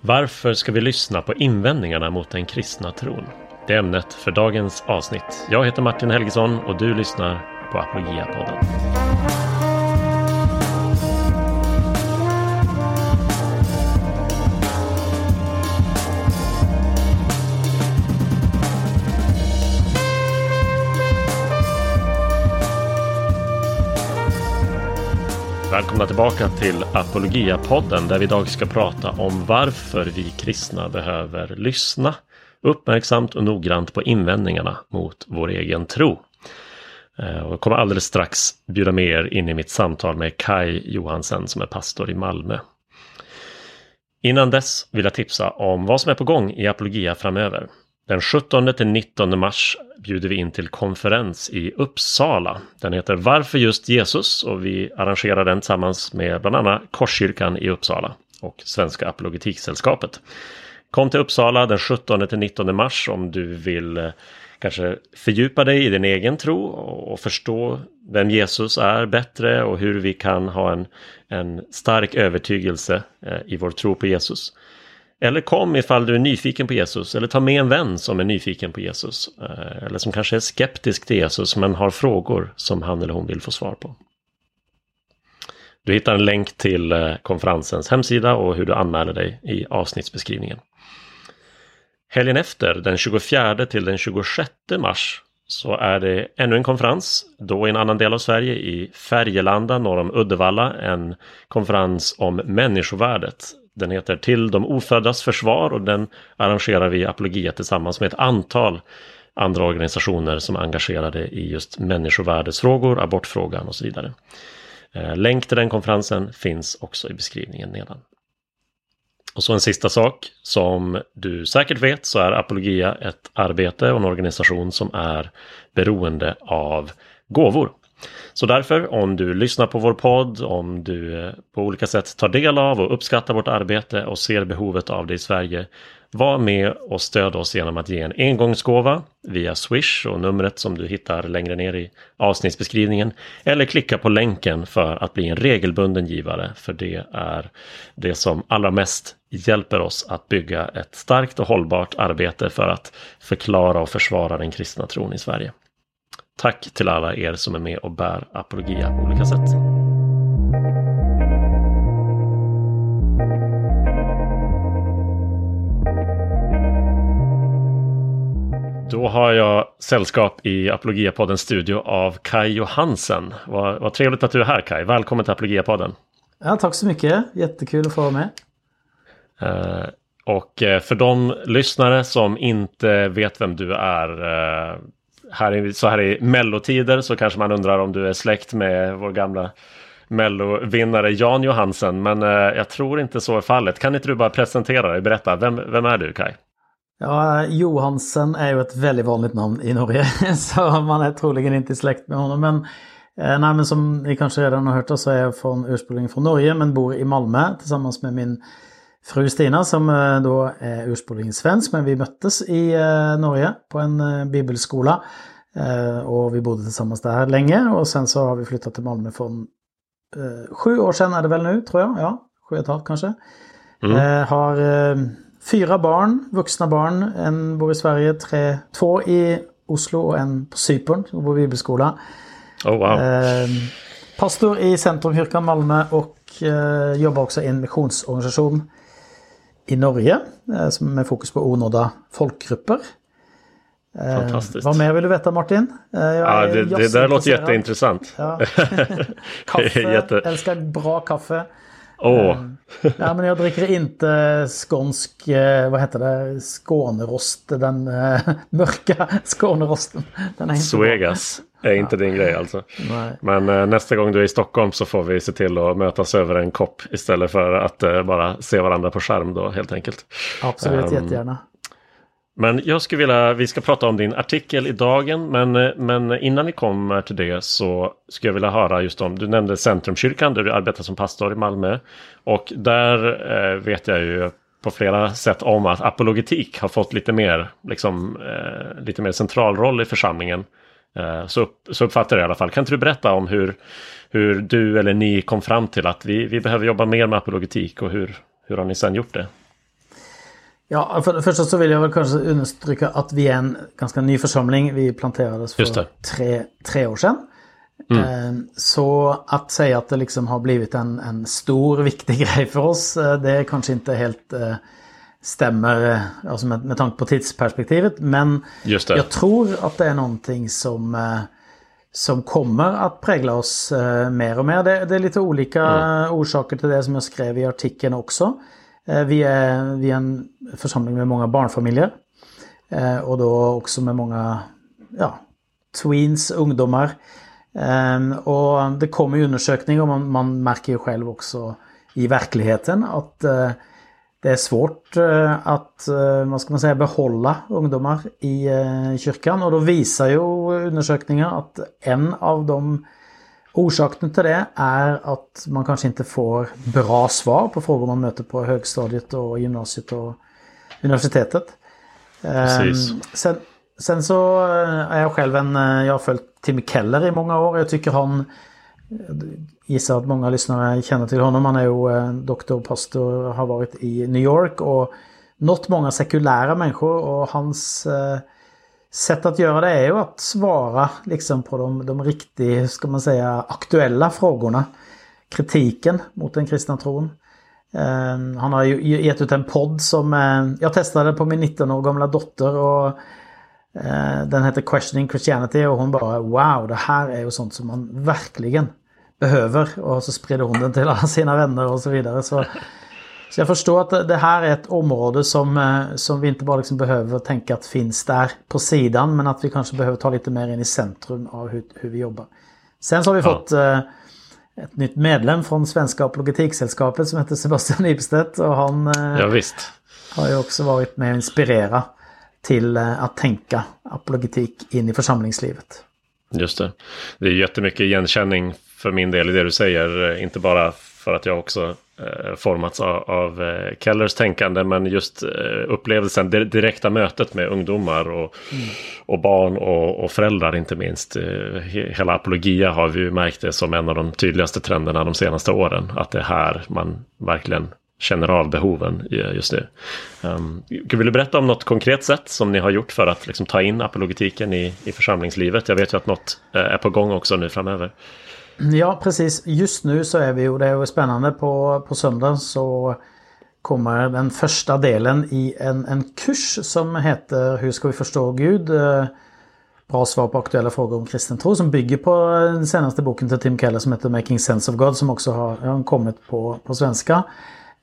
Varför ska vi lyssna på invändningarna mot den kristna tron? Det är ämnet för dagens avsnitt. Jag heter Martin Helgesson och du lyssnar på Apologia-podden. Välkomna tillbaka till Apologia-podden där vi idag ska prata om varför vi kristna behöver lyssna uppmärksamt och noggrant på invändningarna mot vår egen tro. Eh, jag kommer alldeles strax bjuda med er in i mitt samtal med Kai Johansen som är pastor i Malmö. Innan dess vill jag tipsa om vad som är på gång i Apologia framöver. Den 17 till 19 mars bjuder vi in till konferens i Uppsala. Den heter Varför just Jesus? och vi arrangerar den tillsammans med bland annat Korskyrkan i Uppsala och Svenska Apologetiksällskapet. Kom till Uppsala den 17 till 19 mars om du vill eh, kanske fördjupa dig i din egen tro och förstå vem Jesus är bättre och hur vi kan ha en, en stark övertygelse eh, i vår tro på Jesus. Eller kom ifall du är nyfiken på Jesus eller ta med en vän som är nyfiken på Jesus. Eh, eller som kanske är skeptisk till Jesus men har frågor som han eller hon vill få svar på. Du hittar en länk till eh, konferensens hemsida och hur du anmäler dig i avsnittsbeskrivningen. Helgen efter, den 24 till den 26 mars, så är det ännu en konferens, då i en annan del av Sverige, i Färgelanda norr om Uddevalla, en konferens om människovärdet den heter Till de oföddas försvar och den arrangerar vi i Apologia tillsammans med ett antal andra organisationer som är engagerade i just människovärdesfrågor, abortfrågan och så vidare. Eh, länk till den konferensen finns också i beskrivningen nedan. Och så en sista sak. Som du säkert vet så är Apologia ett arbete och en organisation som är beroende av gåvor. Så därför, om du lyssnar på vår podd, om du eh, på olika sätt tar del av och uppskattar vårt arbete och ser behovet av det i Sverige, var med och stöd oss genom att ge en engångsgåva via Swish och numret som du hittar längre ner i avsnittsbeskrivningen. Eller klicka på länken för att bli en regelbunden givare, för det är det som allra mest hjälper oss att bygga ett starkt och hållbart arbete för att förklara och försvara den kristna tron i Sverige. Tack till alla er som är med och bär Apologia på olika sätt. Då har jag sällskap i Apologia-poddens studio av Kai Johansen. Vad, vad trevligt att du är här Kai. Välkommen till Apologia-podden. Ja, tack så mycket. Jättekul att få vara med. Uh, och uh, för de lyssnare som inte vet vem du är, uh, här så här i mellotider så kanske man undrar om du är släkt med vår gamla mellovinnare Jan Johansen. Men eh, jag tror inte så är fallet. Kan inte du bara presentera dig? Berätta, vem, vem är du Kai? Ja, Johansen är ju ett väldigt vanligt namn i Norge. så man är troligen inte släkt med honom. Men, eh, nej, men som ni kanske redan har hört så är jag från, ursprungligen från Norge men bor i Malmö tillsammans med min fru Stina som eh, då är ursprungligen svensk men vi möttes i eh, Norge på en eh, bibelskola. Och vi bodde tillsammans där länge och sen så har vi flyttat till Malmö för sju år sedan är det väl nu tror jag. Ja, sju och ett halvt kanske. Mm. Har fyra barn, vuxna barn. En bor i Sverige, tre, två i Oslo och en på Cypern som bor i bibelskola. Oh, wow. Pastor i Centrumkyrkan Malmö och jobbar också i en missionsorganisation i Norge eh, med fokus på onådda folkgrupper. Eh, Fantastiskt. Vad mer vill du veta Martin? Eh, ja, det, det där låter jätteintressant. Ja. kaffe, Jätte... älskar bra kaffe. Oh. ja, men jag dricker inte skånsk, vad heter det, Skånerost, den mörka Skånerosten. Den är inte Suegas är inte din grej alltså. Nej. Men eh, nästa gång du är i Stockholm så får vi se till att mötas över en kopp istället för att eh, bara se varandra på skärm då helt enkelt. Absolut, um, jättegärna. Men jag skulle vilja, vi ska prata om din artikel i dagen, men, eh, men innan vi kommer till det så skulle jag vilja höra just om, du nämnde Centrumkyrkan där du arbetar som pastor i Malmö. Och där eh, vet jag ju på flera sätt om att apologetik har fått lite mer, liksom, eh, lite mer central roll i församlingen. Eh, så, så uppfattar jag i alla fall. Kan inte du berätta om hur, hur du eller ni kom fram till att vi, vi behöver jobba mer med apologetik och hur, hur har ni sedan gjort det? Ja, för det första så vill jag väl kanske understryka att vi är en ganska ny församling. Vi planterades för tre, tre år sedan. Mm. Eh, så att säga att det liksom har blivit en, en stor viktig grej för oss, eh, det är kanske inte helt stämmer alltså med, med tanke på tidsperspektivet. Men jag tror att det är någonting som, som kommer att prägla oss mer och mer. Det, det är lite olika mm. orsaker till det som jag skrev i artikeln också. Vi är, vi är en församling med många barnfamiljer. Och då också med många ja, tweens, ungdomar. Ehm, och det kommer ju undersökningar och man, man märker ju själv också i verkligheten att eh, det är svårt eh, att, eh, vad ska man säga, behålla ungdomar i kyrkan. Och då visar ju undersökningar att en av de orsakerna till det är att man kanske inte får bra svar på frågor man möter på högstadiet och gymnasiet och universitetet. Precis. Ehm, sen, sen så är jag själv en, jag har följt Timmy Keller i många år. Jag tycker han, gissar att många lyssnare känner till honom. Han är ju eh, doktor och pastor har varit i New York och nått många sekulära människor och hans eh, sätt att göra det är ju att svara liksom på de, de riktigt, ska man säga, aktuella frågorna. Kritiken mot den kristna tron. Eh, han har ju gett ut en podd som jag testade på min 19 år gamla dotter och den heter Questioning Christianity och hon bara wow det här är ju sånt som man verkligen behöver. Och så sprider hon den till alla sina vänner och så vidare. Så, så jag förstår att det här är ett område som, eh, som vi inte bara liksom behöver tänka att finns där på sidan men att vi kanske behöver ta lite mer in i centrum av hur, hur vi jobbar. Sen så har vi ja. fått eh, ett nytt medlem från Svenska Apologetiksällskapet som heter Sebastian Ibstedt och han ja, har ju också varit med och inspirera till eh, att tänka apologetik in i församlingslivet. Just det. Det är jättemycket igenkänning för min del i det du säger. Eh, inte bara för att jag också eh, formats av, av Kellers tänkande men just upplevelsen, det direkta mötet med ungdomar och, mm. och barn och, och, föräldrar inte minst. Hela apologia har vi ju märkt det som en av de tydligaste trenderna de senaste åren. Att det är här man verkligen känner av behoven just nu. Um, vill du berätta om något konkret sätt som ni har gjort för att liksom, ta in apologetiken i, i församlingslivet? Jag vet ju att något uh, är på gång också nu framöver. Ja, precis. Just nu så är vi, och det är spännande, på, på söndag så kommer den första delen i en, en kurs som heter Hur ska vi förstå Gud? Eh, bra svar på aktuella frågor om kristen tro som bygger på eh, den senaste boken till Tim Keller som heter Making Sense of God som också har, har kommit på, på svenska.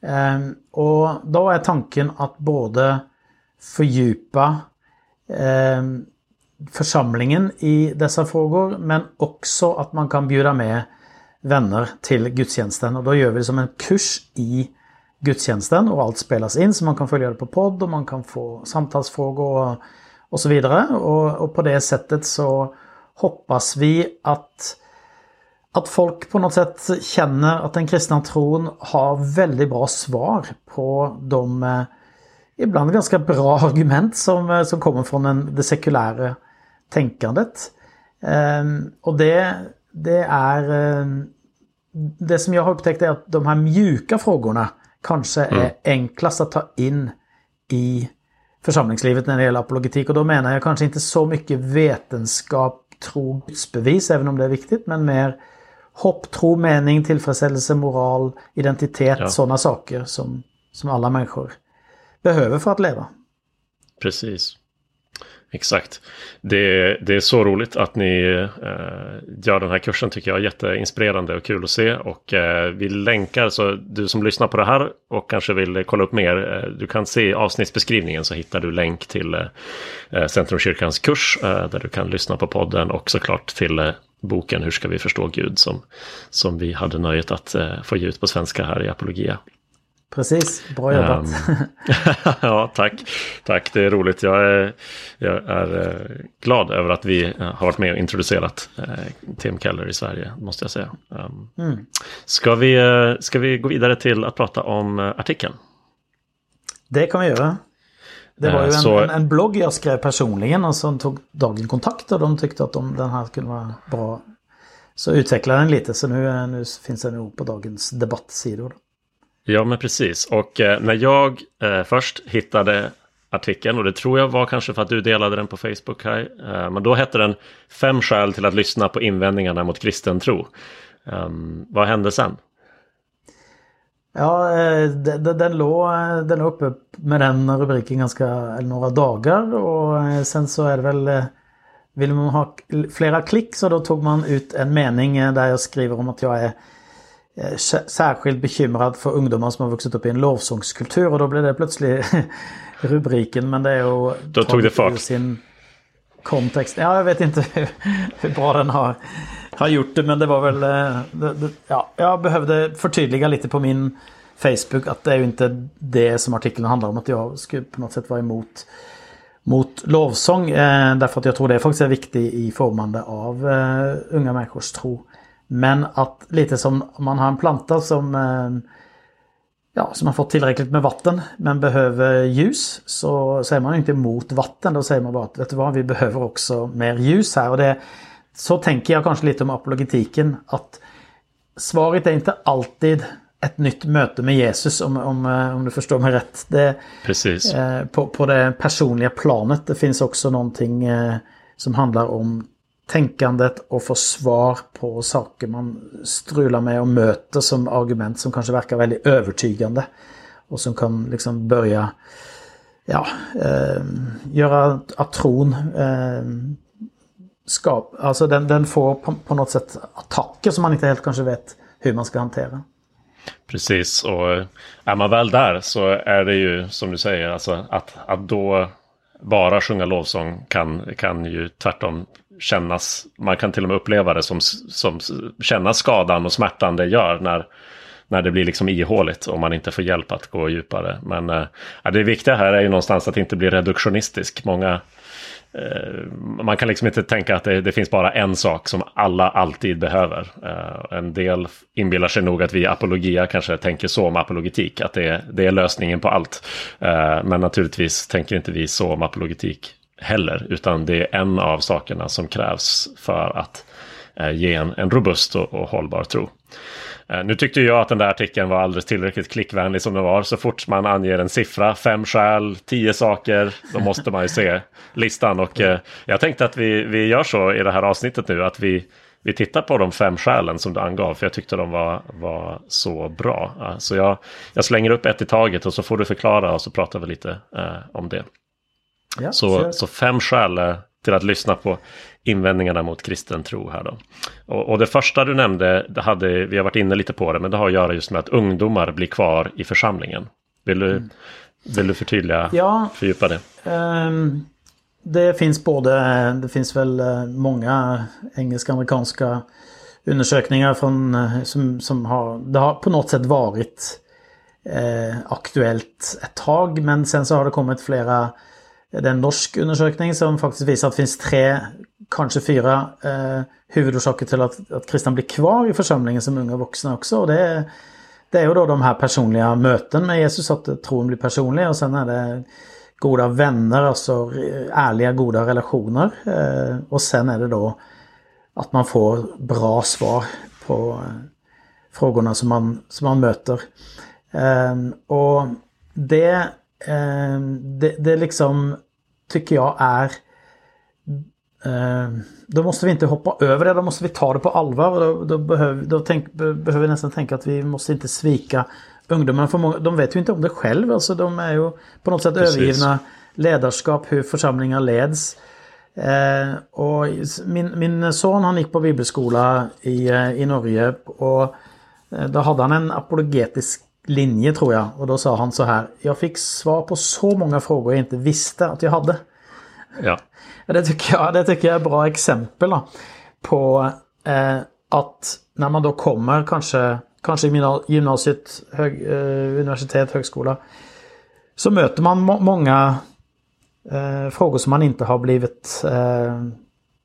Ehm, och då är tanken att både fördjupa ehm, församlingen i dessa frågor men också att man kan bjuda med vänner till gudstjänsten. Och då gör vi det som en kurs i gudstjänsten och allt spelas in så man kan följa det på podd och man kan få samtalsfrågor och, och så vidare. Och, och på det sättet så hoppas vi att att folk på något sätt känner att den kristna tron har väldigt bra svar på de eh, ibland ganska bra argument som, eh, som kommer från en, det sekulära tänkandet. Eh, och det, det är eh, det som jag har upptäckt är att de här mjuka frågorna kanske mm. är enklast att ta in i församlingslivet när det gäller apologetik. Och då menar jag kanske inte så mycket vetenskap, tro, gudsbevis, även om det är viktigt, men mer hopp, tro, mening, tillfredsställelse, moral, identitet, ja. sådana saker som, som alla människor behöver för att leva. Precis. Exakt. Det, det är så roligt att ni eh, gör den här kursen tycker jag. Jätteinspirerande och kul att se. Och eh, vi länkar, så du som lyssnar på det här och kanske vill kolla upp mer. Eh, du kan se i avsnittsbeskrivningen så hittar du länk till eh, Centrumkyrkans kurs. Eh, där du kan lyssna på podden och såklart till eh, boken Hur ska vi förstå Gud som, som vi hade nöjet att eh, få ge ut på svenska här i Apologia. Precis, bra jobbat. Um, ja, tack. Tack, det är roligt. Jag är, jag är uh, glad över att vi uh, har varit med och introducerat Tim Keller i Sverige, måste jag säga. Um, mm. ska, vi, ska vi gå vidare till att prata om artikeln? Det kan vi göra. Det var ju en, så... en, en, blogg jag skrev personligen och som tog dagen kontakt och de tyckte att de, den här skulle vara bra. Så utvecklade den lite så nu, nu finns den nog på dagens debattsidor. Ja, men precis. Och eh, när jag eh, först hittade artikeln och det tror jag var kanske för att du delade den på Facebook här. Eh, men då hette den Fem skäl till att lyssna på invändningarna mot kristen tro. Um, vad hände sen? Ja, eh, den, den, låg, den låg uppe med den rubriken ganska några dagar och eh, sen så är det väl vill man ha flera klick så då tog man ut en mening där jag skriver om att jag är särskilt bekymrad för ungdomar som har vuxit upp i en lovsångskultur och då blev det plötsligt rubriken men det är ju... Då tog det fart. Sin kontext. Ja, jag vet inte hur, hur bra den har, har gjort det men det var väl... Eh, det, det, ja, jag behövde förtydliga lite på min Facebook att det är ju inte det som artikeln handlar om. Att jag skulle på något sätt vara emot mot lovsång. Eh, därför att jag tror det faktiskt är viktigt i formande av eh, unga människors tro. Men att lite som man har en planta som eh, ja, som har fått tillräckligt med vatten men behöver ljus så säger man inte emot vatten. Då säger man bara att vet du vad, vi behöver också mer ljus här. Och det, så tänker jag kanske lite om apologetiken. Att svaret är inte alltid ett nytt möte med Jesus om, om, eh, om du förstår mig rätt. Det, Precis. Eh, på, på det personliga planet. Det finns också någonting eh, som handlar om tänkandet och få svar på saker man strular med och möter som argument som kanske verkar väldigt övertygande. Och som kan liksom börja ja, eh, göra att tron eh, skap, alltså den, den får på, på, något sätt attacker som man inte helt kanske vet hur man ska hantera. Precis, och eh, är man väl där så är det ju som du säger, alltså att, att då bara sjunga lovsång kan, kan ju tvärtom kännas, man kan till och med uppleva det som, som känna skadan och smärtan det gör när, när det blir liksom ihåligt och man inte får hjälp att gå djupare. Men äh, det viktiga här är ju någonstans att inte bli reduktionistisk. Många, Eh, man kan liksom inte tänka att det, det, finns bara en sak som alla alltid behöver. Eh, en del inbillar sig nog att vi i apologia kanske tänker så om apologetik, att det, det är lösningen på allt. Eh, men naturligtvis tänker inte vi så om apologetik heller, utan det är en av sakerna som krävs för att ge en, en robust och, och hållbar tro. Eh, nu tyckte jag att den där artikeln var alldeles tillräckligt klickvänlig som den var. Så fort man anger en siffra, fem skäl, tio saker, då måste man ju se listan. Och eh, jag tänkte att vi, vi gör så i det här avsnittet nu, att vi, vi tittar på de fem skälen som du angav, för jag tyckte de var, var så bra. Så jag, jag slänger upp ett i taget och så får du förklara och så pratar vi lite eh, om det. Ja, så, så fem skäl till att lyssna på invändningarna mot kristen tro här då. Och, och, det första du nämnde, det hade, vi har varit inne lite på det, men det har att göra just med att ungdomar blir kvar i församlingen. Vill du, mm. vill du förtydliga, ja, fördjupa det? Um, det finns både, det finns väl eh, många engelsk-amerikanska undersökningar från, eh, som, som har, det har på något sätt varit eh, aktuellt ett tag, men sen så har det kommit flera det är en norsk undersökning som faktiskt visar att det finns tre, kanske fyra eh, huvudorsaker till att, att kristna blir kvar i församlingen som unga vuxna också. Och det, är, det är ju då de här personliga möten med Jesus, att tron blir personlig och sen är det goda vänner, alltså ärliga goda relationer. Eh, och sen är det då att man får bra svar på eh, frågorna som man, som man möter. Eh, och det eh, det, det liksom tycker jag är eh, då måste vi inte hoppa över det, då måste vi ta det på allvar. Då, då, behöv, då tänk, behöver vi nästan tänka att vi måste inte svika ungdomarna. För många, de vet ju inte om det själv. Alltså, de är ju på något sätt Precis. övergivna ledarskap, hur församlingar leds. Eh, och min, min son han gick på bibelskola i, eh, i Norge och eh, då hade han en apologetisk linje tror jag. Och då sa han så här. Jag fick svar på så många frågor jag inte visste att jag hade. Ja. Det tycker jag, det tycker jag är bra exempel då, på eh, att när man då kommer kanske, kanske i gymnasiet, hög, eh, universitet, högskola. Så möter man må många eh, frågor som man inte har blivit eh,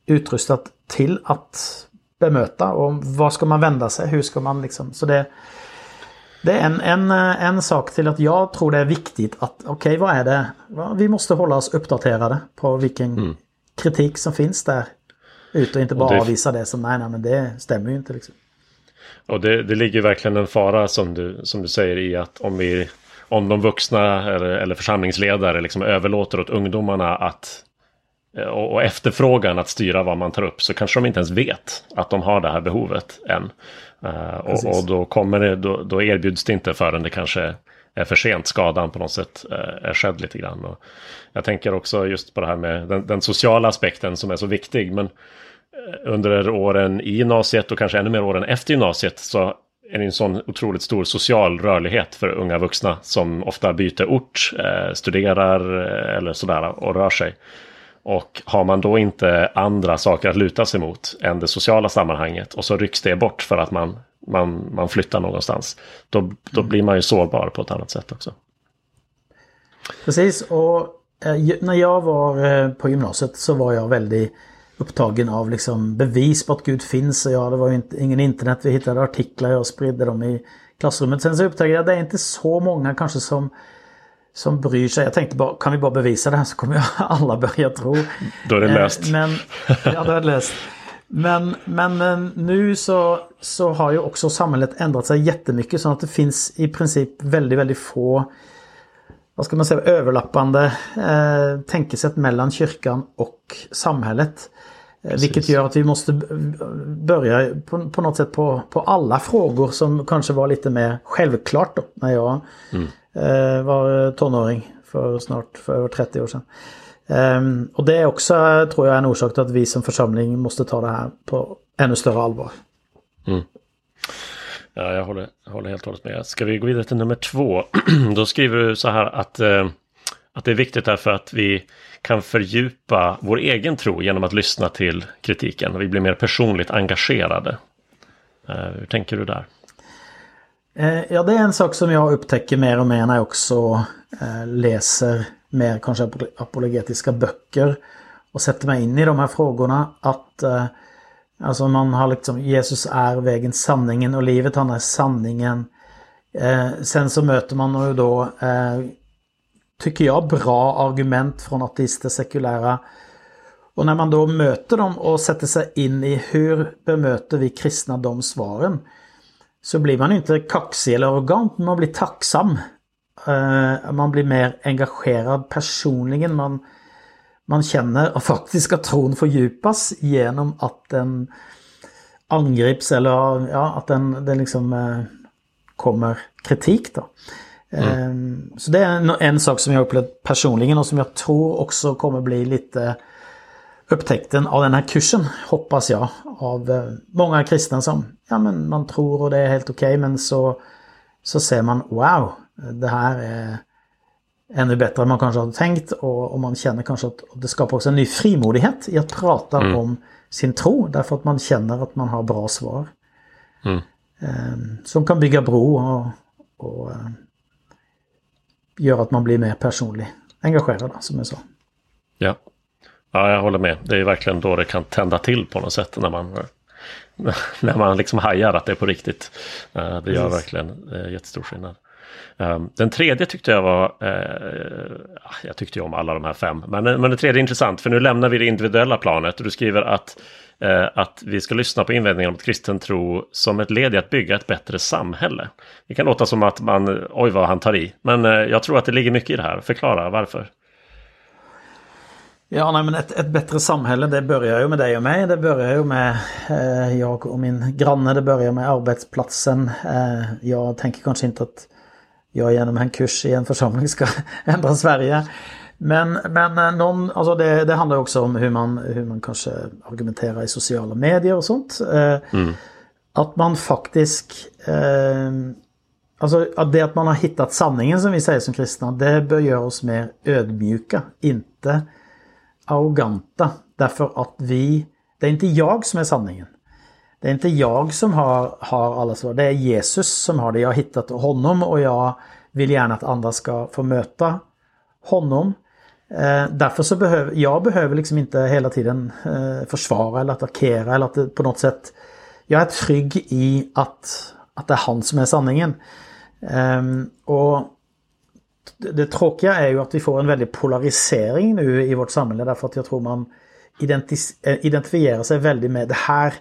utrustad till att bemöta. Och var ska man vända sig? Hur ska man liksom... Så det, det är en, en, eh, en sak till att jag tror det är viktigt att okej okay, vad är det? Vi måste hålla oss uppdaterade på vilken mm kritik som finns där ute och inte bara och det... avvisa det som nej, nej men det stämmer ju inte. Liksom. Och det, det ligger verkligen en fara som du, som du säger i att om, vi, om de vuxna eller, eller församlingsledare liksom överlåter åt ungdomarna att eh, och, och efterfrågan att styra vad man tar upp så kanske de inte ens vet att de har det här behovet än. Uh, och, och, då, kommer det, då, då, erbjuds det inte förrän det kanske för sent. Skadan på något sätt eh, är skedd lite grann. Och jag tänker också just på det här med den, den sociala aspekten som är så viktig. Men eh, under åren i gymnasiet och kanske ännu mer åren efter gymnasiet så är det en sån otroligt stor social rörlighet för unga vuxna som ofta byter ort, eh, studerar eller sådär och rör sig. Och har man då inte andra saker att luta sig mot än det sociala sammanhanget och så rycks det bort för att man, man, man flyttar någonstans. Då, då blir man ju sårbar på ett annat sätt också. Precis, och eh, när jag var eh, på gymnasiet så var jag väldigt upptagen av liksom bevis på att Gud finns. Och ja, det var ju inte, ingen internet. Vi hittade artiklar och spridde dem i klassrummet. Sen så upptäckte jag att det är inte så många kanske som som bryr sig. Jag tänkte bara, kan vi bara bevisa det här så kommer alla börja tro. Då är det löst. Eh, men, ja, då är det löst. Men, men eh, nu så, så har ju också samhället ändrat sig jättemycket så att det finns i princip väldigt, väldigt få vad ska man säga, överlappande eh, tänkesätt mellan kyrkan och samhället. Precis. Vilket gör att vi måste börja på, på något sätt på, på alla frågor som kanske var lite mer självklart då, när jag mm. Eh, var eh, tonåring för snart för över 30 år sedan. Um, och det är också, tror jag, en orsak till att vi som församling måste ta det här på ännu större allvar. Mm. Ja, jag håller, håller helt och hållet med. Ska vi gå vidare till nummer två? Då skriver du så här att, eh, att det är viktigt därför att vi kan fördjupa vår egen tro genom att lyssna till kritiken. Vi blir mer personligt engagerade. Eh, hur tänker du där? Eh, ja, det är en sak som jag upptäcker mer och mer när jag också eh, läser mer kanske apologetiska böcker och sätter mig in i de här frågorna. Att eh, alltså man har liksom Jesus är vägen, sanningen och livet. Han är sanningen. sen så möter man ju då tycker jag, bra argument från ateister, sekulära. Och när man då möter dem och sätter sig in i hur bemöter vi kristna de svaren. Så blir man inte kaxig eller arrogant, men man blir tacksam. Eh, man blir mer engagerad personligen. Man, man känner och faktiskt att tron fördjupas genom att den angrips eller ja, att den, den liksom eh, kommer kritik då. Mm. Ehm, så det är en, sak som jag upplevt personligen och som jag tror också kommer bli lite upptäckten av den här kursen, hoppas jag, av eh, många kristna som ja, men man tror och det är helt okej okay, men så, så ser man wow, det här är ännu bättre än man kanske hade tänkt och, och man känner kanske att det skapar också en ny frimodighet i att prata mm. om sin tro därför att man känner att man har bra svar. Mm. Um, som kan bygga bro och, och uh, gör att man blir mer personlig engagerad som jag sa. Ja. ja, jag håller med. Det är verkligen då det kan tända till på något sätt när man när man liksom hajar att det är på riktigt. Eh, det gör Precis. verkligen eh, jättestor skillnad. Ehm, den tredje tyckte jag var, eh, jag tyckte ju om alla de här fem, men, men den tredje är intressant för nu lämnar vi det individuella planet och du skriver att att vi ska lyssna på invändningar mot kristen tro som ett led i att bygga ett bättre samhälle. Det kan låta som att man, oj vad han tar i, men jag tror att det ligger mycket i det här. Förklara varför. Ja, nej, men ett, ett bättre samhälle det börjar ju med dig och mig. Det börjar ju med eh, jag och min granne. Det börjar med arbetsplatsen. Eh, jag tänker kanske inte att jag genom en kurs i en församling ska ändra Sverige. Men, men eh, någon, alltså det, det handlar också om hur man, hur man kanske argumenterar i sociala medier och sånt. Eh, mm. Att man faktiskt... Eh, alltså det att man har hittat sanningen som vi säger som kristna, det bör göra oss mer ödmjuka, inte arroganta. Därför att vi... Det är inte jag som är sanningen. Det är inte jag som har, har alla svar. Det är Jesus som har det. Jag har hittat honom och jag vill gärna att andra ska få möta honom. Eh, därför så behöver jag behöver liksom inte hela tiden eh, försvara eller attackera eller att på något sätt jag är trygg i att, att det är han som är sanningen. Eh, och det tråkiga är ju att vi får en väldig polarisering nu i vårt samhälle därför att jag tror man eh, identifierar sig väldigt med det här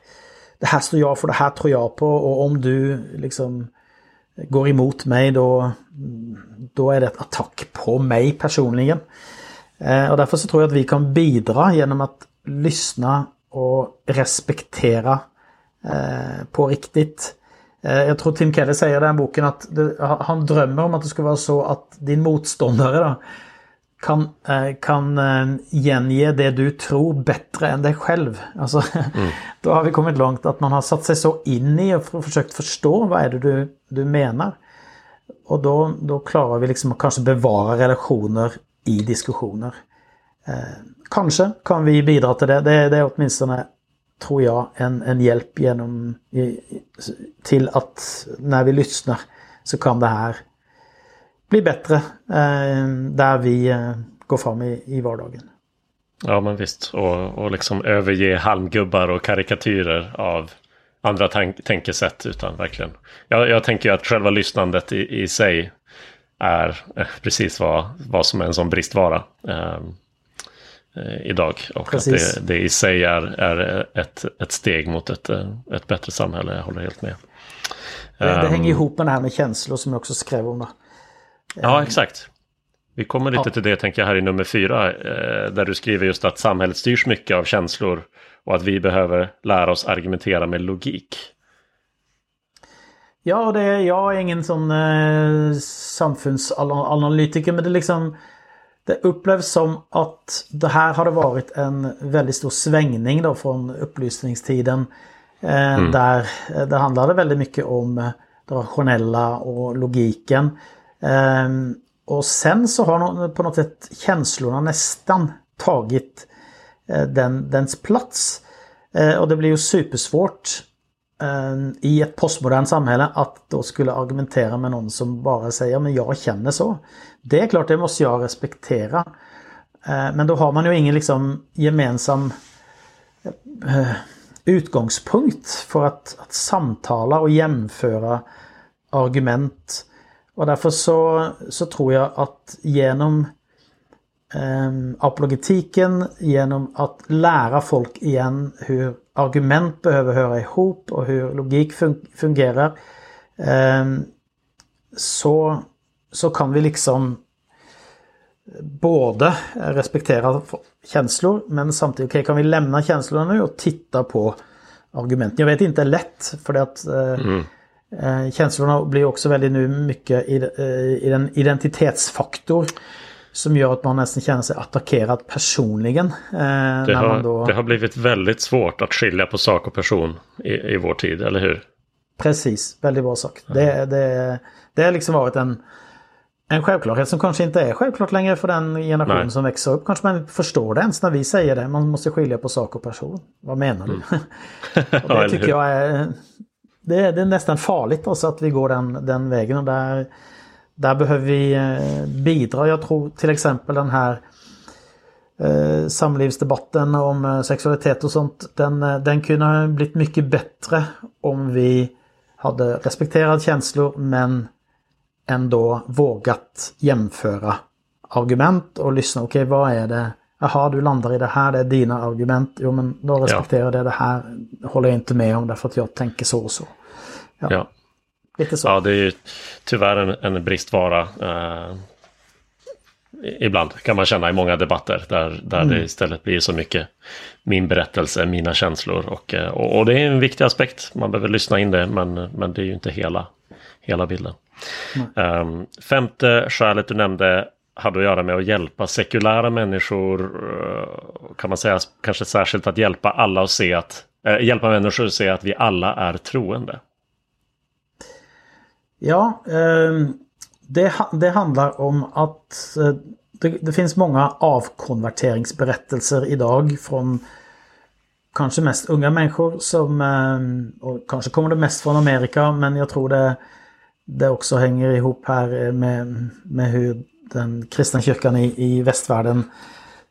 det här står jag för, det här tror jag på och om du liksom går emot mig då, då är det ett attack på mig personligen. Eh, och därför så tror jag att vi kan bidra genom att lyssna och respektera eh, på riktigt. Eh, jag tror Tim Keller säger i den boken att han drömmer om att det ska vara så att din motståndare då, kan, kan genge det du tror bättre än dig själv. Alltså, mm. Då har vi kommit långt att man har satt sig så in i och försökt förstå vad är det du, du menar. Och då, då klarar vi liksom att kanske bevara relationer i diskussioner. Eh, kanske kan vi bidra till det. Det, det är åtminstone, tror jag, en, en hjälp genom till att när vi lyssnar så kan det här bli bättre eh, där vi eh, går fram i, i vardagen. Ja men visst och, och liksom överge halmgubbar och karikatyrer av andra tank tänkesätt utan verkligen. Jag, jag tänker att själva lyssnandet i, i sig är eh, precis vad, vad som är en sån bristvara eh idag. Och att det, det, i sig är, är ett, ett steg mot ett, eh, ett bättre samhälle. Jag håller helt med. Det, det um, hänger ihop med det här med känslor som jag också skrev om. Då. Ja, exakt. Vi kommer lite ja. till det tänker jag här i nummer fyra. Eh, där du skriver just att samhället styrs mycket av känslor. Och att vi behöver lära oss argumentera med logik. Ja, det, jag är ingen sån eh, samfundsanalytiker men det liksom det upplevs som att det här har varit en väldigt stor svängning då från upplysningstiden. Eh, mm. Där eh, det handlade väldigt mycket om eh, det rationella och logiken. Eh, och sen så har på något sätt känslorna nästan tagit den, dens plats. och det blir ju supersvårt Ehm, Ehm, i ett postmodernt samhälle att då skulle argumentera med någon som bara säger men jag känner så. Det är klart, det måste jag respektera. Ehm, men då har man ju ingen liksom gemensam eh, utgångspunkt för att, att samtala och jämföra argument. Och därför så, så tror jag att genom eh, apologetiken, genom att lära folk igen hur argument behöver höra ihop och hur logik fungerar. Ehm, så, så kan vi liksom både respektera känslor men samtidigt okay, kan vi lämna känslorna nu och titta på argumenten. Jag vet inte lätt för det att eh, mm. Eh, känslorna blir också väldigt nu mycket i, eh, i den identitetsfaktor som gör att man nästan känner sig attackerad personligen. Eh, det, har, då... det har blivit väldigt svårt att skilja på sak och person i, i vår tid, eller hur? Precis, väldigt bra sagt. Ja. Det, det, det har liksom varit en, en självklarhet som kanske inte är självklart längre för den generation Nej. som växer upp. Kanske man förstår det ens när vi säger det. Man måste skilja på sak och person. Vad menar du? Mm. det tycker jag är, det det är nästan farligt också att vi går den, den vägen. Och där, där behöver vi eh, bidra. Jag tror till exempel den här eh, samlivsdebatten om eh, sexualitet och sånt. Den, den kunde ha blivit mycket bättre om vi hade respekterat känslor men ändå vågat jämföra argument och lyssna. Okej, okay, vad är det? Jaha, du landar i det här, det är dina argument. Jo, men då respekterar jag ja. det. Det här håller jag inte med om därför att jag tänker så och så. Ja. ja. Lite så. Ja, det är ju tyvärr en, en bristvara. Eh, ibland kan man känna i många debatter där, där mm. det istället blir så mycket min berättelse, mina känslor. Och, eh, och, och, det är en viktig aspekt. Man behöver lyssna in det men, men det är ju inte hela, hela bilden. Mm. Um, femte skälet du nämnde hade att göra med att hjälpa sekulära människor. Eh, kan man säga kanske särskilt att hjälpa alla att se att äh, hjälpa människor att se att vi alla är troende. Ja, ehm, det, det, handlar om att eh, det, det, finns många avkonverteringsberättelser idag från kanske mest unga människor som ehm, och kanske kommer det mest från Amerika men jag tror det, det också hänger ihop här eh, med, med hur den kristna kyrkan i, i västvärlden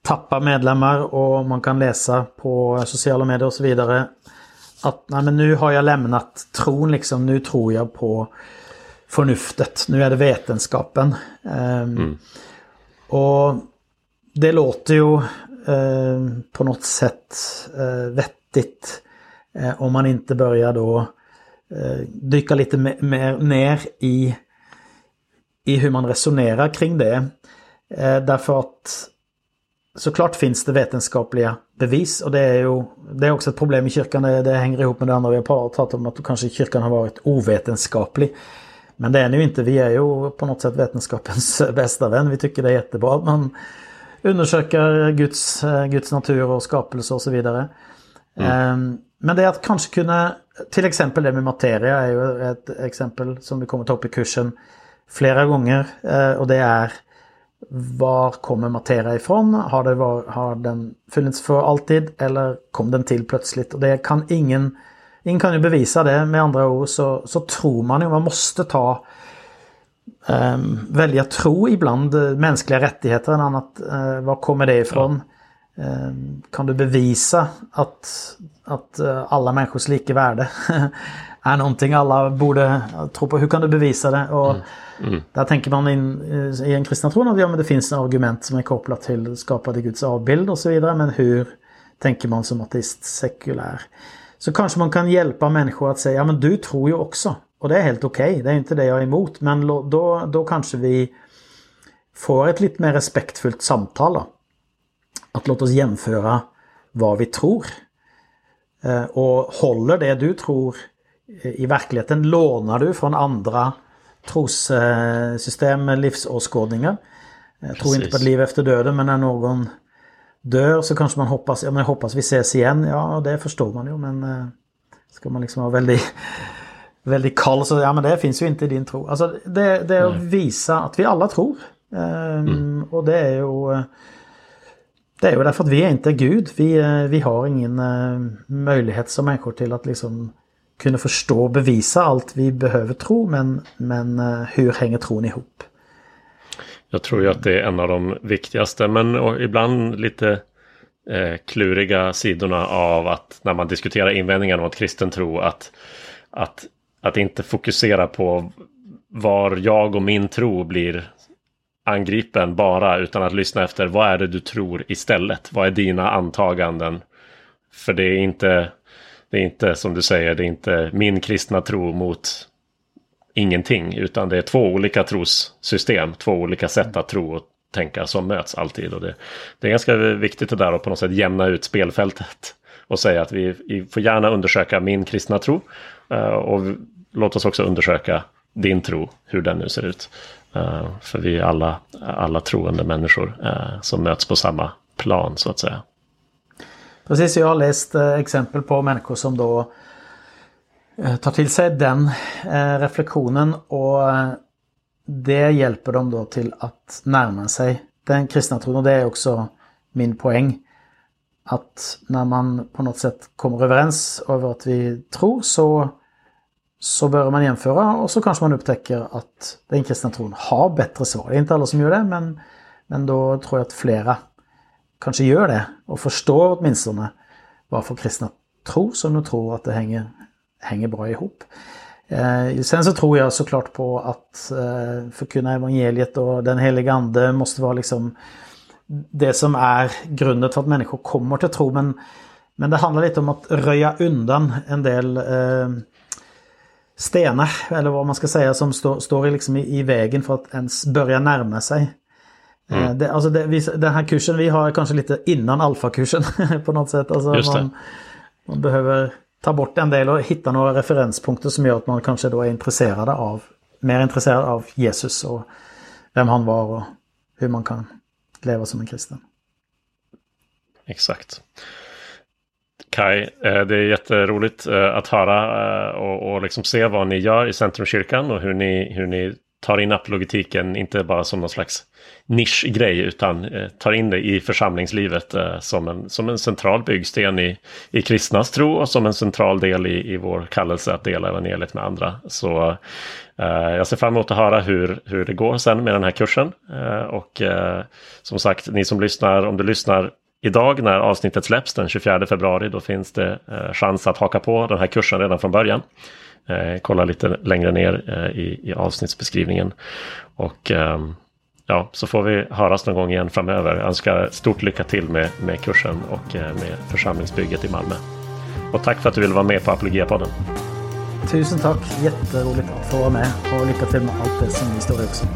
tappar medlemmar och man kan läsa på sociala medier och så vidare att nej, men nu har jag lämnat tron liksom, nu tror jag på förnuftet, nu är det vetenskapen. Ehm, mm. Och det låter ju eh, på något sätt eh, vettigt. Eh, om man inte börjar då eh, dyka lite mer ner i, i hur man resonerar kring det. Därför att såklart finns det vetenskapliga bevis och det är ju det är också ett problem i kyrkan. Det, det hänger ihop med det andra vi har pratat om att kanske kyrkan har varit ovetenskaplig. Men det är nu inte. Vi är ju på något sätt vetenskapens bästa vän. Vi tycker det är jättebra att man undersöker Guds, Guds natur och skapelse och så vidare. Mm. Ehm, men det är att kanske kunna, till exempel det med materia är ju ett exempel som vi kommer ta upp i kursen flera gånger. Eh, och det är var kommer materia ifrån? Har, det var, har den funnits för alltid eller kom den till plötsligt? Och det kan ingen, ingen kan ju bevisa det. Med andra ord så, så tror man ju, man måste ta um, välja tro ibland, mänskliga rättigheter, en annat, uh, var kommer det ifrån? Ja. Um, kan du bevisa att, att uh, alla människors lika värde är någonting alla borde tro på? Hur kan du bevisa det? Och, mm Mm. Där tänker man in, i en kristna tron att ja, men det finns argument som är kopplat till skapade Guds avbild och så vidare. Men hur tänker man som ateist sekulär? Så kanske man kan hjälpa människor att säga ja men du tror ju också. Och det är helt okej, okay. det är inte det jag är emot. Men då, då kanske vi får ett lite mer respektfullt samtal. Då. Att låta oss jämföra vad vi tror. Eh, och håller det du tror i verkligheten? Lånar du från andra trossystem livsåskådningar. Jag tror inte på ett liv efter döden men när någon dör så kanske man hoppas, ja men jag hoppas vi ses igen. Ja det förstår man ju men eh, ska man liksom vara väldigt väldigt kall så ja men det finns ju inte i din tro. Alltså det, det är att visa att vi alla tror. Um, mm. Och det är ju det är ju därför att vi är inte Gud. Vi, eh, vi har ingen uh, möjlighet som människor till att liksom kunna förstå och bevisa allt vi behöver tro men, men eh, hur hänger tron ihop? Jag tror ju att det är en av de viktigaste men ibland lite eh, kluriga sidorna av att när man diskuterar invändningar mot kristen tro att, att, att inte fokusera på var jag och min tro blir angripen bara utan att lyssna efter vad är det du tror istället? Vad är dina antaganden? För det är inte det är inte som du säger, det är inte min kristna tro mot ingenting. Utan det är två olika trossystem, två olika sätt att tro och tänka som möts alltid. Och det, det är ganska viktigt det där att på något sätt jämna ut spelfältet. Och säga att vi, får gärna undersöka min kristna tro. Eh, och låt oss också undersöka din tro, hur den nu ser ut. Eh, för vi är alla, alla troende människor eh, som möts på samma plan så att säga. Precis, jag har läst exempel på människor som då Eh, tar till sig den eh, reflektionen och eh, det hjälper dem då till att närma sig den kristna tron och det är också min poäng. Att när man på något sätt kommer överens över att vi tror så, så börjar man jämföra och så kanske man upptäcker att den kristna tron har bättre svar. Det är inte alla som gör det men, men då tror jag att flera kanske gör det och förstår åtminstone varför kristna tror som de tror att det hänger, hänger bra ihop. Eh, sen så tror jag såklart på att eh, förkunna evangeliet och den heliga ande måste vara liksom det som är grunden för att människor kommer till tro. Men, men det handlar lite om att röja undan en del eh, stenar, eller vad man ska säga, som stå, står liksom i, i vägen för att ens börja närma sig Mm. Eh, det, alltså det, vi, den här kursen vi har kanske lite innan alfakursen på något sätt. Alltså man, man, behöver ta bort en del och hitta några referenspunkter som gör att man kanske då är intresserad av, mer intresserad av Jesus och vem han var och hur man kan leva som en kristen. Exakt. Kai, eh, det är jätteroligt eh, att höra eh, och, och liksom se vad ni gör i Centrumkyrkan och hur ni, hur ni tar in apologetiken, inte bara som någon slags nischgrej utan eh, tar in det i församlingslivet eh, som, en, som en central byggsten i, i kristnas tro och som en central del i, i vår kallelse att dela evangeliet med andra. Så eh, jag ser fram emot att höra hur, hur det går sen med den här kursen. Eh, och eh, som sagt, ni som lyssnar, om du lyssnar idag när avsnittet släpps den 24 februari, då finns det eh, chans att haka på den här kursen redan från början. Eh, kolla lite längre ner eh, i, i avsnittsbeskrivningen. Och ehm, ja, så får vi höras någon gång igen framöver. Jag önskar stort lycka till med, med kursen och eh, med församlingsbygget i Malmö. Och tack för att du ville vara med på Apologia-podden. Tusen tack, jätteroligt att få vara med och lycka till med allt det som ni står i också.